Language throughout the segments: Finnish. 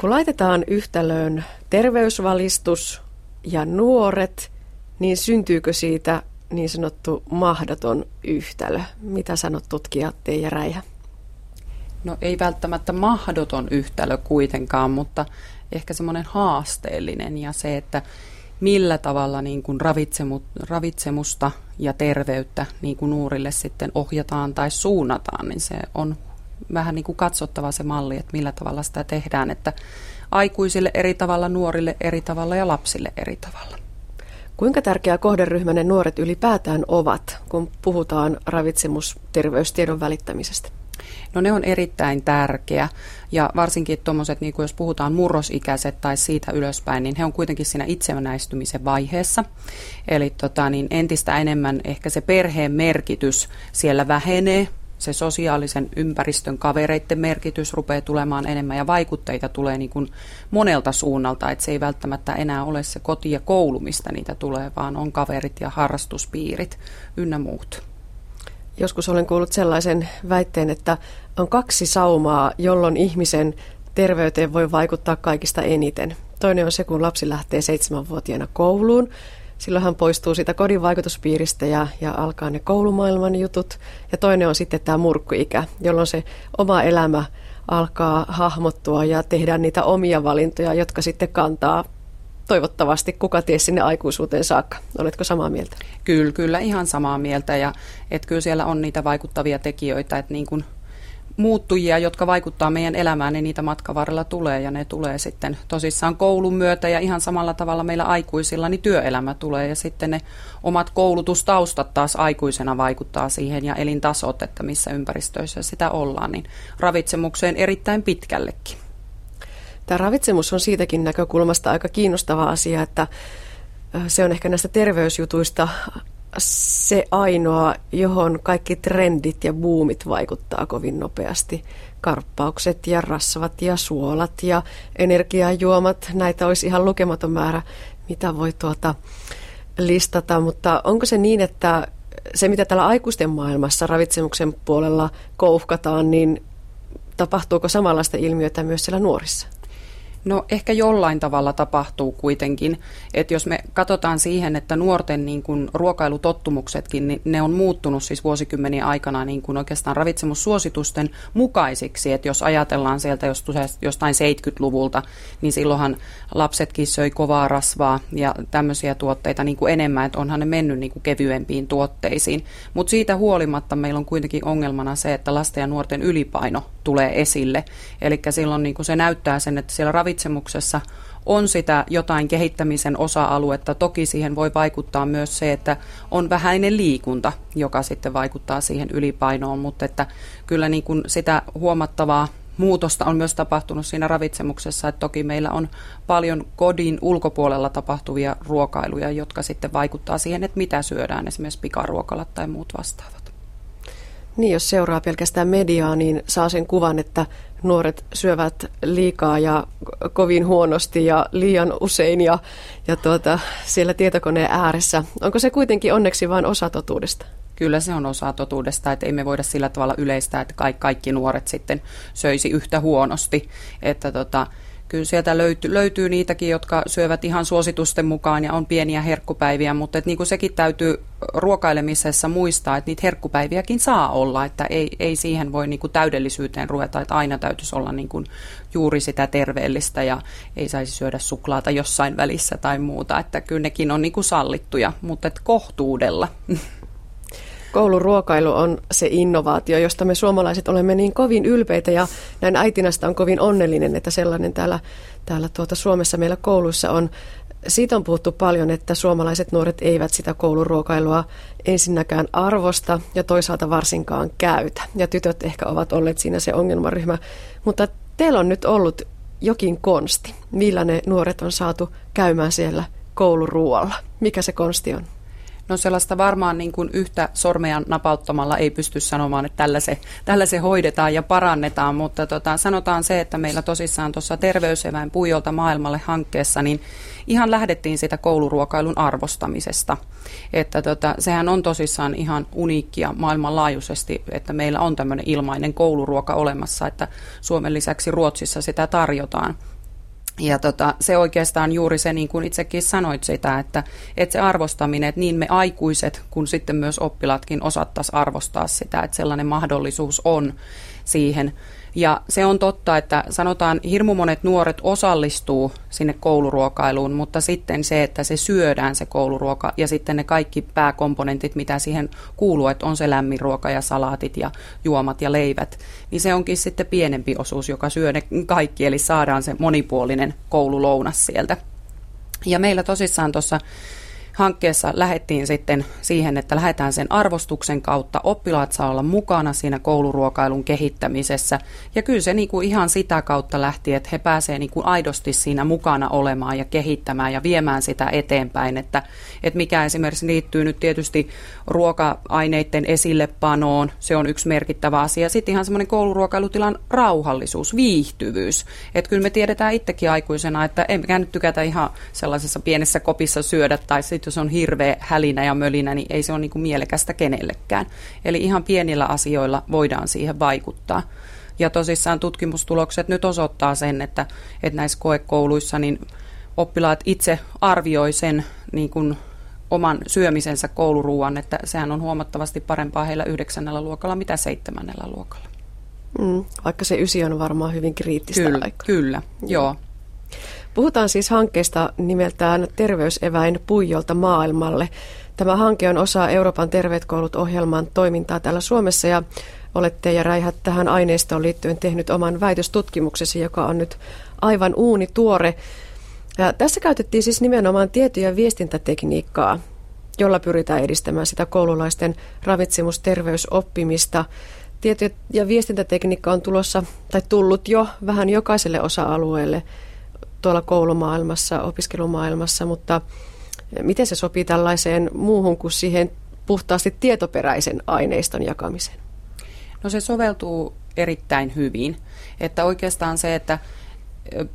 Kun laitetaan yhtälöön terveysvalistus ja nuoret, niin syntyykö siitä niin sanottu mahdoton yhtälö? Mitä sanot tutkija Teija Räihä? No ei välttämättä mahdoton yhtälö kuitenkaan, mutta ehkä semmoinen haasteellinen ja se, että millä tavalla niin kuin ravitsemu, ravitsemusta ja terveyttä niin kuin nuorille sitten ohjataan tai suunnataan, niin se on vähän niin kuin katsottava se malli, että millä tavalla sitä tehdään, että aikuisille eri tavalla, nuorille eri tavalla ja lapsille eri tavalla. Kuinka tärkeä kohderyhmä ne nuoret ylipäätään ovat, kun puhutaan ravitsemusterveystiedon välittämisestä? No ne on erittäin tärkeä ja varsinkin tuommoiset, niin jos puhutaan murrosikäiset tai siitä ylöspäin, niin he on kuitenkin siinä itsenäistymisen vaiheessa. Eli tota, niin entistä enemmän ehkä se perheen merkitys siellä vähenee, se sosiaalisen ympäristön kavereiden merkitys rupeaa tulemaan enemmän ja vaikutteita tulee niin kuin monelta suunnalta, että se ei välttämättä enää ole se koti ja koulu, mistä niitä tulee, vaan on kaverit ja harrastuspiirit ynnä muut. Joskus olen kuullut sellaisen väitteen, että on kaksi saumaa, jolloin ihmisen terveyteen voi vaikuttaa kaikista eniten. Toinen on se, kun lapsi lähtee seitsemänvuotiaana kouluun. Silloin hän poistuu siitä kodin vaikutuspiiristä ja, ja alkaa ne koulumaailman jutut. Ja toinen on sitten tämä murkkuikä, jolloin se oma elämä alkaa hahmottua ja tehdään niitä omia valintoja, jotka sitten kantaa toivottavasti kuka ties sinne aikuisuuteen saakka. Oletko samaa mieltä? Kyllä, kyllä ihan samaa mieltä ja että kyllä siellä on niitä vaikuttavia tekijöitä, että niin kuin muuttujia, jotka vaikuttaa meidän elämään, niin niitä matkavarrella tulee ja ne tulee sitten tosissaan koulun myötä ja ihan samalla tavalla meillä aikuisilla niin työelämä tulee ja sitten ne omat koulutustaustat taas aikuisena vaikuttaa siihen ja elintasot, että missä ympäristöissä sitä ollaan, niin ravitsemukseen erittäin pitkällekin. Tämä ravitsemus on siitäkin näkökulmasta aika kiinnostava asia, että se on ehkä näistä terveysjutuista se ainoa, johon kaikki trendit ja buumit vaikuttaa kovin nopeasti. Karppaukset ja rasvat ja suolat ja energiajuomat, näitä olisi ihan lukematon määrä, mitä voi tuota listata, mutta onko se niin, että se mitä täällä aikuisten maailmassa ravitsemuksen puolella kouhkataan, niin tapahtuuko samanlaista ilmiötä myös siellä nuorissa? No ehkä jollain tavalla tapahtuu kuitenkin, että jos me katsotaan siihen, että nuorten niin kuin ruokailutottumuksetkin, niin ne on muuttunut siis vuosikymmeniä aikana niin kuin oikeastaan ravitsemussuositusten mukaisiksi, että jos ajatellaan sieltä jostain 70-luvulta, niin silloinhan lapsetkin söi kovaa rasvaa ja tämmöisiä tuotteita niin kuin enemmän, että onhan ne mennyt niin kuin kevyempiin tuotteisiin, mutta siitä huolimatta meillä on kuitenkin ongelmana se, että lasten ja nuorten ylipaino tulee esille, eli silloin niin kuin se näyttää sen, että siellä ravitsemuksessa on sitä jotain kehittämisen osa-aluetta. Toki siihen voi vaikuttaa myös se, että on vähäinen liikunta, joka sitten vaikuttaa siihen ylipainoon, mutta että kyllä niin kuin sitä huomattavaa muutosta on myös tapahtunut siinä ravitsemuksessa, että toki meillä on paljon kodin ulkopuolella tapahtuvia ruokailuja, jotka sitten vaikuttaa siihen, että mitä syödään, esimerkiksi pikaruokalat tai muut vastaavat. Niin, jos seuraa pelkästään mediaa, niin saa sen kuvan, että nuoret syövät liikaa ja kovin huonosti ja liian usein ja, ja tuota, siellä tietokoneen ääressä. Onko se kuitenkin onneksi vain osa totuudesta? Kyllä se on osa totuudesta, että ei me voida sillä tavalla yleistää, että kaikki, kaikki nuoret sitten söisi yhtä huonosti. Että tota, kyllä sieltä löytyy, löytyy niitäkin, jotka syövät ihan suositusten mukaan ja on pieniä herkkupäiviä, mutta et niin kuin sekin täytyy ruokailemisessa muistaa, että niitä herkkupäiviäkin saa olla, että ei, ei siihen voi niin kuin täydellisyyteen ruveta, että aina täytyisi olla niin kuin juuri sitä terveellistä ja ei saisi syödä suklaata jossain välissä tai muuta, että kyllä nekin on niin kuin sallittuja, mutta et kohtuudella. Kouluruokailu on se innovaatio, josta me suomalaiset olemme niin kovin ylpeitä ja näin äitinästä on kovin onnellinen, että sellainen täällä, täällä tuota Suomessa meillä kouluissa on. Siitä on puhuttu paljon, että suomalaiset nuoret eivät sitä kouluruokailua ensinnäkään arvosta ja toisaalta varsinkaan käytä. Ja tytöt ehkä ovat olleet siinä se ongelmaryhmä. Mutta teillä on nyt ollut jokin konsti, millä ne nuoret on saatu käymään siellä kouluruoalla. Mikä se konsti on? No sellaista varmaan niin kuin yhtä sormea napauttamalla ei pysty sanomaan, että tällä se, tällä se hoidetaan ja parannetaan, mutta tota, sanotaan se, että meillä tosissaan tuossa terveyseväin puijolta maailmalle hankkeessa, niin ihan lähdettiin sitä kouluruokailun arvostamisesta. Että tota, sehän on tosissaan ihan uniikkia maailmanlaajuisesti, että meillä on tämmöinen ilmainen kouluruoka olemassa, että Suomen lisäksi Ruotsissa sitä tarjotaan. Ja tota, se oikeastaan juuri se, niin kuin itsekin sanoit sitä, että, että se arvostaminen, että niin me aikuiset kuin sitten myös oppilaatkin osattaisiin arvostaa sitä, että sellainen mahdollisuus on siihen. Ja se on totta, että sanotaan hirmu monet nuoret osallistuu sinne kouluruokailuun, mutta sitten se, että se syödään se kouluruoka ja sitten ne kaikki pääkomponentit, mitä siihen kuuluu, että on se lämmin ruoka ja salaatit ja juomat ja leivät, niin se onkin sitten pienempi osuus, joka syö ne kaikki, eli saadaan se monipuolinen koululounas sieltä. Ja meillä tosissaan tuossa hankkeessa lähettiin sitten siihen, että lähdetään sen arvostuksen kautta. Oppilaat saa olla mukana siinä kouluruokailun kehittämisessä. Ja kyllä se niin kuin ihan sitä kautta lähti, että he pääsevät niin aidosti siinä mukana olemaan ja kehittämään ja viemään sitä eteenpäin. Että, että mikä esimerkiksi liittyy nyt tietysti ruoka-aineiden esillepanoon, se on yksi merkittävä asia. Sitten ihan semmoinen kouluruokailutilan rauhallisuus, viihtyvyys. Että kyllä me tiedetään itsekin aikuisena, että emme nyt tykätä ihan sellaisessa pienessä kopissa syödä tai sitten jos on hirveä hälinä ja mölinä, niin ei se ole niin kuin mielekästä kenellekään. Eli ihan pienillä asioilla voidaan siihen vaikuttaa. Ja tosissaan tutkimustulokset nyt osoittaa sen, että, että näissä koekouluissa niin oppilaat itse arvioi sen niin kuin oman syömisensä kouluruuan, että sehän on huomattavasti parempaa heillä yhdeksännellä luokalla mitä seitsemännellä luokalla. Mm, vaikka se ysi on varmaan hyvin kriittistä kyllä, aikaa. Kyllä, mm. joo. Puhutaan siis hankkeesta nimeltään Terveyseväin puijolta maailmalle. Tämä hanke on osa Euroopan terveet ohjelman toimintaa täällä Suomessa ja olette ja Räihät tähän aineistoon liittyen tehnyt oman väitöstutkimuksesi, joka on nyt aivan uuni tuore. Ja tässä käytettiin siis nimenomaan tieto- ja viestintätekniikkaa, jolla pyritään edistämään sitä koululaisten ravitsemusterveysoppimista. Tieto- ja viestintätekniikka on tulossa tai tullut jo vähän jokaiselle osa-alueelle – tuolla koulumaailmassa, opiskelumaailmassa, mutta miten se sopii tällaiseen muuhun kuin siihen puhtaasti tietoperäisen aineiston jakamiseen? No se soveltuu erittäin hyvin. Että oikeastaan se, että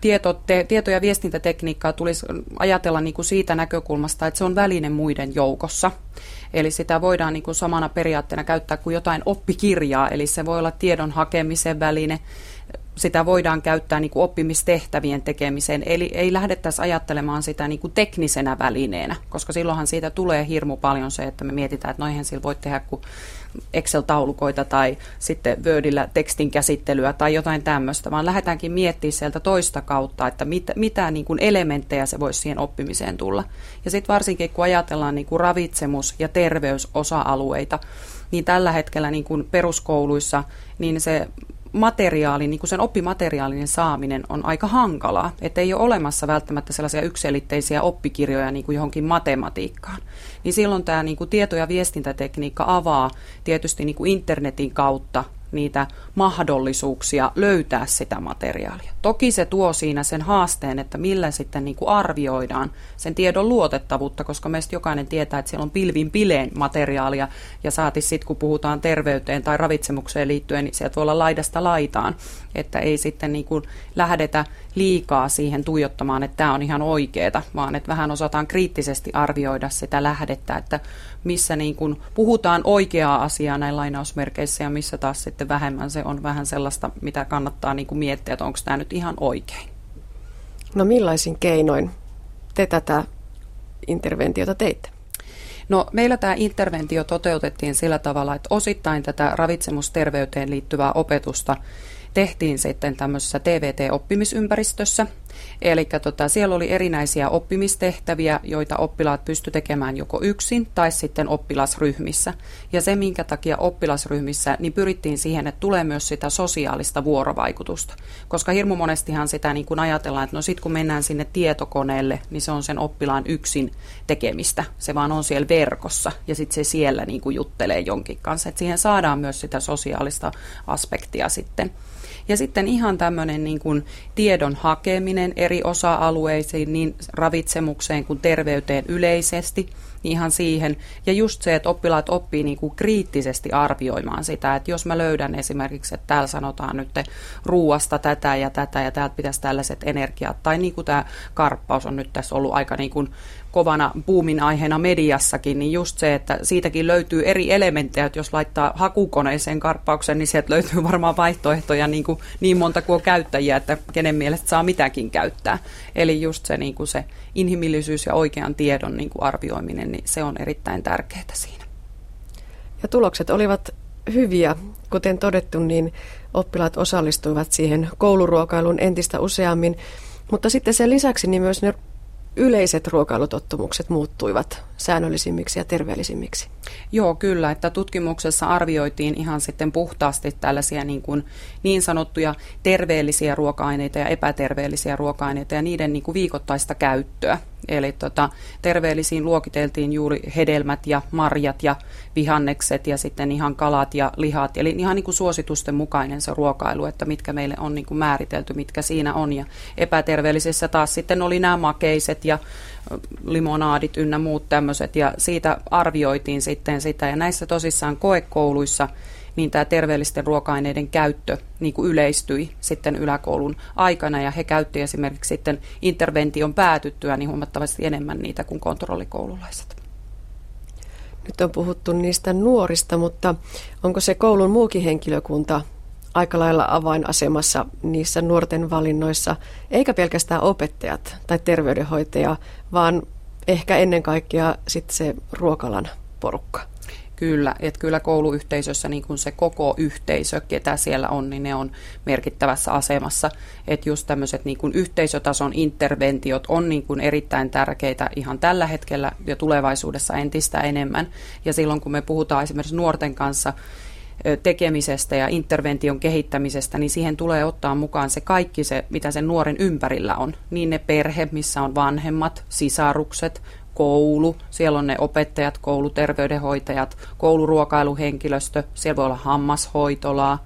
tieto, te, tieto- ja viestintätekniikkaa tulisi ajatella niin kuin siitä näkökulmasta, että se on väline muiden joukossa. Eli sitä voidaan niin kuin samana periaatteena käyttää kuin jotain oppikirjaa, eli se voi olla tiedon hakemisen väline, sitä voidaan käyttää niin kuin oppimistehtävien tekemiseen, eli ei lähdettäisi ajattelemaan sitä niin kuin teknisenä välineenä, koska silloinhan siitä tulee hirmu paljon se, että me mietitään, että noihin sillä voi tehdä kuin Excel-taulukoita tai sitten Wordillä tekstin käsittelyä tai jotain tämmöistä, vaan lähdetäänkin miettimään sieltä toista kautta, että mit, mitä niin kuin elementtejä se voisi siihen oppimiseen tulla. Ja sitten varsinkin kun ajatellaan niin kuin ravitsemus- ja terveysosa-alueita, niin tällä hetkellä niin kuin peruskouluissa niin se materiaalin, niin kuin sen oppimateriaalinen saaminen on aika hankalaa. Että ei ole olemassa välttämättä sellaisia yksilitteisiä oppikirjoja niin kuin johonkin matematiikkaan. Niin silloin tämä niin kuin tieto- ja viestintätekniikka avaa tietysti niin kuin internetin kautta niitä mahdollisuuksia löytää sitä materiaalia. Toki se tuo siinä sen haasteen, että millä sitten niin kuin arvioidaan sen tiedon luotettavuutta, koska meistä jokainen tietää, että siellä on pilvin pileen materiaalia ja saati sitten, kun puhutaan terveyteen tai ravitsemukseen liittyen, niin sieltä voi olla laidasta laitaan, että ei sitten niin kuin lähdetä liikaa siihen tuijottamaan, että tämä on ihan oikeeta, vaan että vähän osataan kriittisesti arvioida sitä lähdettä, että missä niin kuin puhutaan oikeaa asiaa näin lainausmerkeissä ja missä taas sitten vähemmän se on vähän sellaista, mitä kannattaa niin kuin miettiä, että onko tämä nyt ihan oikein. No millaisin keinoin te tätä interventiota teitte? No meillä tämä interventio toteutettiin sillä tavalla, että osittain tätä ravitsemusterveyteen liittyvää opetusta tehtiin sitten tämmöisessä TVT-oppimisympäristössä. Eli tota, siellä oli erinäisiä oppimistehtäviä, joita oppilaat pysty tekemään joko yksin tai sitten oppilasryhmissä. Ja se, minkä takia oppilasryhmissä, niin pyrittiin siihen, että tulee myös sitä sosiaalista vuorovaikutusta. Koska hirmu monestihan sitä niin kuin ajatellaan, että no sitten kun mennään sinne tietokoneelle, niin se on sen oppilaan yksin tekemistä. Se vaan on siellä verkossa ja sitten se siellä niin kuin juttelee jonkin kanssa. Että siihen saadaan myös sitä sosiaalista aspektia sitten. Ja sitten ihan tämmöinen niin kuin tiedon hakeminen eri osa-alueisiin, niin ravitsemukseen kuin terveyteen yleisesti, ihan siihen. Ja just se, että oppilaat oppii niin kuin kriittisesti arvioimaan sitä, että jos mä löydän esimerkiksi, että täällä sanotaan nyt ruuasta tätä ja tätä ja täältä pitäisi tällaiset energiat, tai niin kuin tämä karppaus on nyt tässä ollut aika niin kuin kovana buumin aiheena mediassakin, niin just se, että siitäkin löytyy eri elementtejä, että jos laittaa hakukoneeseen karppauksen, niin sieltä löytyy varmaan vaihtoehtoja niin, kuin niin monta kuin käyttäjiä, että kenen mielestä saa mitäkin käyttää. Eli just se, niin kuin se inhimillisyys ja oikean tiedon niin kuin arvioiminen, niin se on erittäin tärkeää siinä. Ja tulokset olivat hyviä. Kuten todettu, niin oppilaat osallistuivat siihen kouluruokailuun entistä useammin. Mutta sitten sen lisäksi niin myös ne yleiset ruokailutottumukset muuttuivat säännöllisimmiksi ja terveellisimmiksi? Joo, kyllä, että tutkimuksessa arvioitiin ihan sitten puhtaasti tällaisia niin, kuin niin sanottuja terveellisiä ruoka-aineita ja epäterveellisiä ruoka-aineita ja niiden niin kuin viikoittaista käyttöä. Eli tota, terveellisiin luokiteltiin juuri hedelmät ja marjat ja vihannekset ja sitten ihan kalat ja lihat. Eli ihan niin kuin suositusten mukainen se ruokailu, että mitkä meille on niin kuin määritelty, mitkä siinä on. Ja epäterveellisissä taas sitten oli nämä makeiset ja limonaadit ynnä muut tämmöiset. Ja siitä arvioitiin sitten sitä. Ja näissä tosissaan koekouluissa niin tämä terveellisten ruoka-aineiden käyttö niin kuin yleistyi sitten yläkoulun aikana ja he käytti esimerkiksi sitten intervention päätyttyä niin huomattavasti enemmän niitä kuin kontrollikoululaiset. Nyt on puhuttu niistä nuorista, mutta onko se koulun muukin henkilökunta aika lailla avainasemassa niissä nuorten valinnoissa, eikä pelkästään opettajat tai terveydenhoitaja, vaan ehkä ennen kaikkea sitten se ruokalan porukka? Kyllä, että kyllä kouluyhteisössä niin kuin se koko yhteisö, ketä siellä on, niin ne on merkittävässä asemassa. Että just tämmöiset niin kuin yhteisötason interventiot on niin kuin erittäin tärkeitä ihan tällä hetkellä ja tulevaisuudessa entistä enemmän. Ja silloin kun me puhutaan esimerkiksi nuorten kanssa tekemisestä ja intervention kehittämisestä, niin siihen tulee ottaa mukaan se kaikki se, mitä sen nuoren ympärillä on. Niin ne perhe, missä on vanhemmat, sisarukset, koulu, siellä on ne opettajat, kouluterveydenhoitajat, kouluruokailuhenkilöstö, siellä voi olla hammashoitolaa,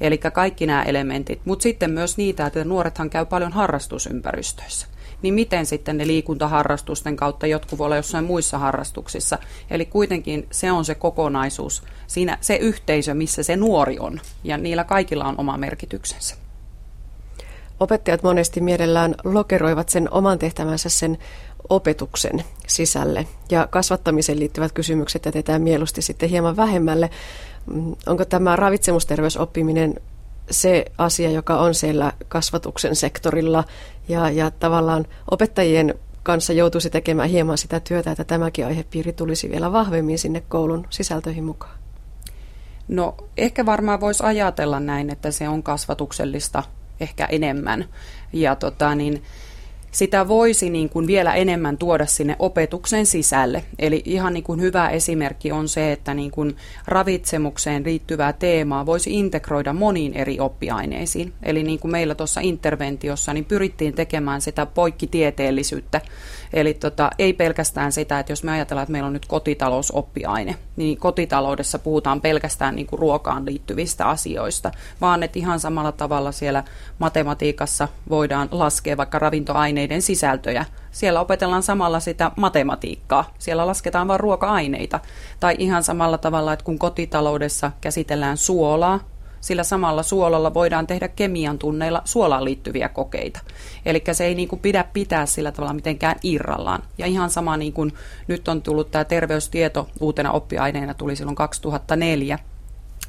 eli kaikki nämä elementit. Mutta sitten myös niitä, että nuorethan käy paljon harrastusympäristöissä. Niin miten sitten ne liikuntaharrastusten kautta, jotkut voi olla jossain muissa harrastuksissa. Eli kuitenkin se on se kokonaisuus, siinä se yhteisö, missä se nuori on. Ja niillä kaikilla on oma merkityksensä. Opettajat monesti mielellään lokeroivat sen oman tehtävänsä sen opetuksen sisälle ja kasvattamiseen liittyvät kysymykset jätetään mieluusti sitten hieman vähemmälle. Mm, onko tämä ravitsemusterveysoppiminen se asia, joka on siellä kasvatuksen sektorilla ja, ja tavallaan opettajien kanssa joutuisi tekemään hieman sitä työtä, että tämäkin aihepiiri tulisi vielä vahvemmin sinne koulun sisältöihin mukaan? No ehkä varmaan voisi ajatella näin, että se on kasvatuksellista ehkä enemmän. Ja tota, niin, sitä voisi niin kuin vielä enemmän tuoda sinne opetuksen sisälle. Eli ihan niin kuin hyvä esimerkki on se, että niin kuin ravitsemukseen liittyvää teemaa voisi integroida moniin eri oppiaineisiin. Eli niin kuin meillä tuossa interventiossa niin pyrittiin tekemään sitä poikkitieteellisyyttä Eli tota, ei pelkästään sitä, että jos me ajatellaan, että meillä on nyt kotitalousoppiaine, niin kotitaloudessa puhutaan pelkästään niin kuin ruokaan liittyvistä asioista, vaan että ihan samalla tavalla siellä matematiikassa voidaan laskea vaikka ravintoaineiden sisältöjä. Siellä opetellaan samalla sitä matematiikkaa, siellä lasketaan vain ruoka-aineita. Tai ihan samalla tavalla, että kun kotitaloudessa käsitellään suolaa, sillä samalla suolalla voidaan tehdä kemian tunneilla suolaan liittyviä kokeita. Eli se ei niin kuin pidä pitää sillä tavalla mitenkään irrallaan. Ja ihan sama niin kuin nyt on tullut tämä terveystieto uutena oppiaineena tuli silloin 2004,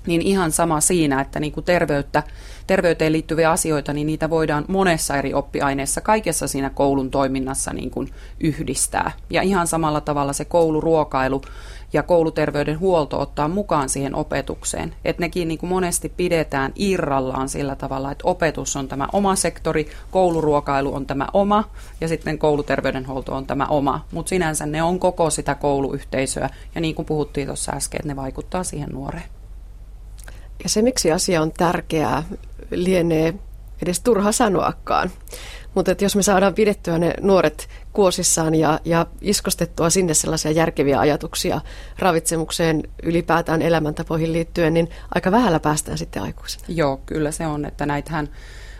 niin ihan sama siinä, että niin kuin terveyttä, terveyteen liittyviä asioita, niin niitä voidaan monessa eri oppiaineessa, kaikessa siinä koulun toiminnassa niin kuin yhdistää. Ja ihan samalla tavalla se kouluruokailu ja kouluterveydenhuolto ottaa mukaan siihen opetukseen. Että nekin niin kuin monesti pidetään irrallaan sillä tavalla, että opetus on tämä oma sektori, kouluruokailu on tämä oma ja sitten kouluterveydenhuolto on tämä oma. Mutta sinänsä ne on koko sitä kouluyhteisöä ja niin kuin puhuttiin tuossa äsken, että ne vaikuttaa siihen nuoreen. Ja se, miksi asia on tärkeää, lienee edes turha sanoakaan. Mutta jos me saadaan pidettyä ne nuoret kuosissaan ja, ja iskostettua sinne sellaisia järkeviä ajatuksia ravitsemukseen ylipäätään elämäntapoihin liittyen, niin aika vähällä päästään sitten aikuisena. Joo, kyllä se on, että näitähän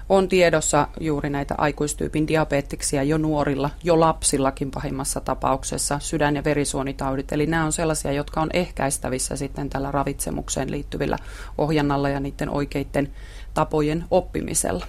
on tiedossa juuri näitä aikuistyypin diabeteksia jo nuorilla, jo lapsillakin pahimmassa tapauksessa, sydän- ja verisuonitaudit. Eli nämä on sellaisia, jotka on ehkäistävissä sitten tällä ravitsemukseen liittyvillä ohjannalla ja niiden oikeiden tapojen oppimisella.